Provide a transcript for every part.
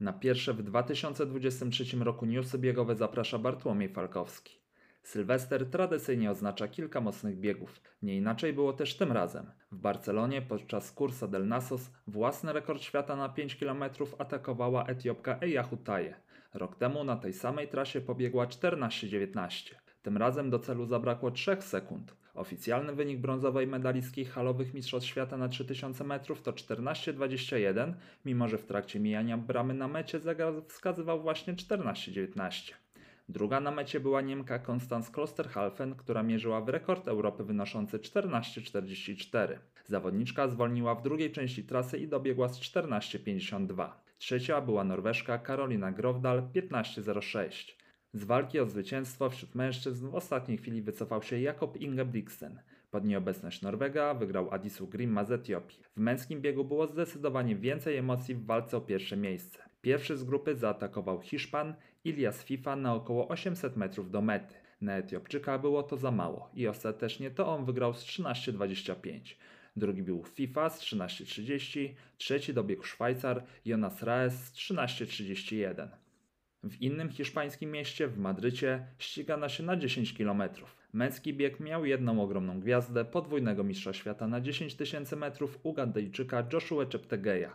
Na pierwsze w 2023 roku newsy biegowe zaprasza Bartłomiej Falkowski. Sylwester tradycyjnie oznacza kilka mocnych biegów. Nie inaczej było też tym razem. W Barcelonie podczas Cursa del Nasos własny rekord świata na 5 km atakowała Etiopka Eja Hutaje. Rok temu na tej samej trasie pobiegła 14.19. Tym razem do celu zabrakło 3 sekund. Oficjalny wynik brązowej medalistki halowych Mistrzostw Świata na 3000 metrów to 14.21, mimo że w trakcie mijania bramy na mecie zegar wskazywał właśnie 14.19. Druga na mecie była Niemka Konstanz Klosterhalfen, która mierzyła w rekord Europy wynoszący 14,44. Zawodniczka zwolniła w drugiej części trasy i dobiegła z 14,52. Trzecia była Norweszka Karolina Grovdal 15,06. Z walki o zwycięstwo wśród mężczyzn w ostatniej chwili wycofał się Jakob Ingebrigtsen. Pod nieobecność Norwega wygrał Adisu Grimma z Etiopii. W męskim biegu było zdecydowanie więcej emocji w walce o pierwsze miejsce. Pierwszy z grupy zaatakował Hiszpan Ilias Fifa na około 800 metrów do mety. Na Etiopczyka było to za mało i ostatecznie to on wygrał z 13.25. Drugi był FIFA z 13.30, trzeci dobiegł Szwajcar Jonas Raes z 13.31. W innym hiszpańskim mieście, w Madrycie, ścigano się na 10 km. Męski bieg miał jedną ogromną gwiazdę, podwójnego mistrza świata na 10 tysięcy metrów Ugandejczyka Joshua Cheptegeya.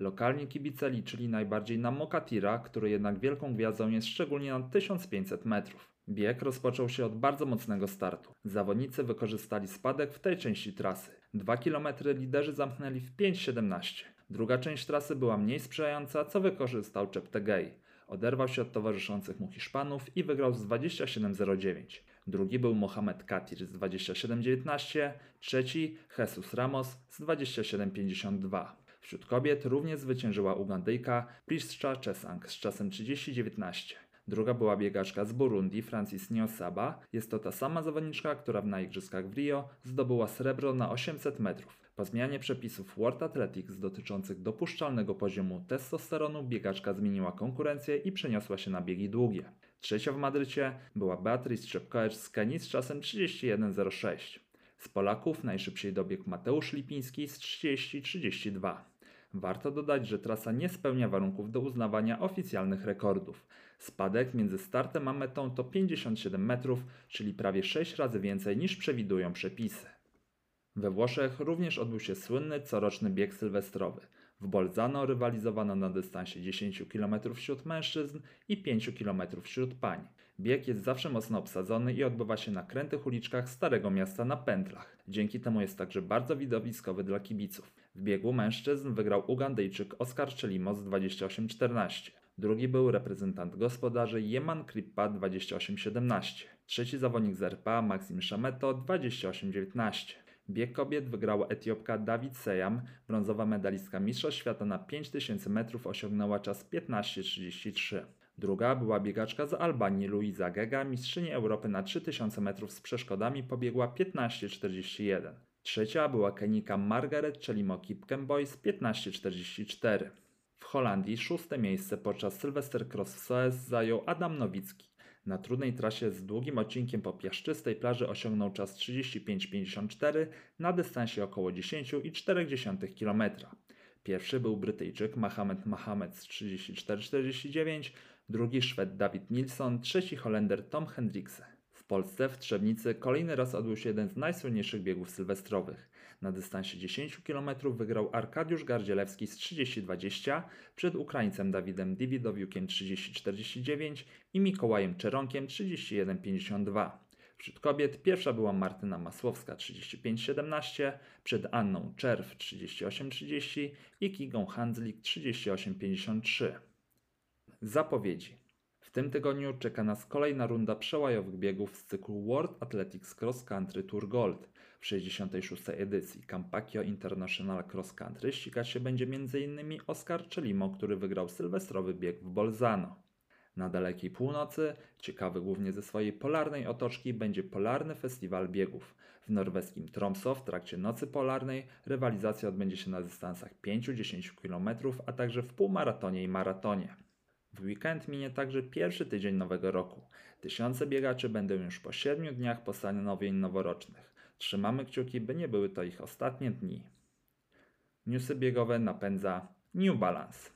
Lokalni kibice liczyli najbardziej na Mokatira, który jednak wielką gwiazdą jest szczególnie na 1500 metrów. Bieg rozpoczął się od bardzo mocnego startu. Zawodnicy wykorzystali spadek w tej części trasy. 2 km liderzy zamknęli w 5.17. Druga część trasy była mniej sprzyjająca, co wykorzystał Cheptegei. Oderwał się od towarzyszących mu Hiszpanów i wygrał z 27.09. Drugi był Mohamed Katir z 27.19, trzeci Jesus Ramos z 27.52. Wśród kobiet również zwyciężyła Ugandyjka Prisca Chesang z czasem 30.19. Druga była biegaczka z Burundi, Francis Niosaba. Jest to ta sama zawodniczka, która na Igrzyskach w Rio zdobyła srebro na 800 metrów. Po zmianie przepisów World Athletics dotyczących dopuszczalnego poziomu testosteronu biegaczka zmieniła konkurencję i przeniosła się na biegi długie. Trzecia w Madrycie była Beatrice Szepkoecz z Kenii z czasem 31.06. Z Polaków najszybciej dobiegł Mateusz Lipiński z 30.32. Warto dodać, że trasa nie spełnia warunków do uznawania oficjalnych rekordów. Spadek między startem a metą to 57 metrów, czyli prawie 6 razy więcej niż przewidują przepisy. We Włoszech również odbył się słynny coroczny bieg sylwestrowy. W Bolzano rywalizowano na dystansie 10 km wśród mężczyzn i 5 km wśród pań. Bieg jest zawsze mocno obsadzony i odbywa się na krętych uliczkach Starego Miasta na pętlach. Dzięki temu jest także bardzo widowiskowy dla kibiców. W biegu mężczyzn wygrał Ugandyjczyk Oskar Czelimo z 28.14. Drugi był reprezentant gospodarzy Jeman Krippa 28.17. Trzeci zawodnik z RPA Maxim Shameto 28.19. Bieg kobiet wygrała Etiopka Dawid Sejam, brązowa medalistka Mistrzostw Świata na 5000 metrów osiągnęła czas 15.33. Druga była biegaczka z Albanii Luisa Gega, mistrzyni Europy na 3000 metrów z przeszkodami pobiegła 15.41. Trzecia była Kenika Margaret Chelimo Kipkemboy z 15.44. W Holandii szóste miejsce podczas Sylvester Cross w Soes zajął Adam Nowicki. Na trudnej trasie z długim odcinkiem po piaszczystej plaży osiągnął czas 35,54 na dystansie około 10,4 km. Pierwszy był Brytyjczyk Mohamed Mohamed z 34,49, drugi Szwed David Nilsson, trzeci Holender Tom Hendrikse. W Polsce w Trzebnicy kolejny raz odbył się jeden z najsłynniejszych biegów sylwestrowych. Na dystansie 10 km wygrał Arkadiusz Gardzielewski z 30-20 przed Ukraińcem Dawidem Diwidowiukiem 30-49 i Mikołajem Czeronkiem 31-52. Wśród kobiet pierwsza była Martyna Masłowska 35-17, przed Anną Czerw 38-30 i Kigą Handzlik 38-53. Zapowiedzi tym tygodniu czeka nas kolejna runda przełajowych biegów z cyklu World Athletics Cross Country Tour Gold. W 66. edycji Campacchio International Cross Country ścigać się będzie m.in. Oscar Czelimo, który wygrał sylwestrowy bieg w Bolzano. Na dalekiej północy, ciekawy głównie ze swojej polarnej otoczki, będzie Polarny Festiwal Biegów. W norweskim Tromsø w trakcie Nocy Polarnej rywalizacja odbędzie się na dystansach 5-10 km, a także w półmaratonie i maratonie. W weekend minie także pierwszy tydzień nowego roku. Tysiące biegaczy będą już po siedmiu dniach postanowień noworocznych. Trzymamy kciuki, by nie były to ich ostatnie dni. Newsy biegowe napędza New Balance.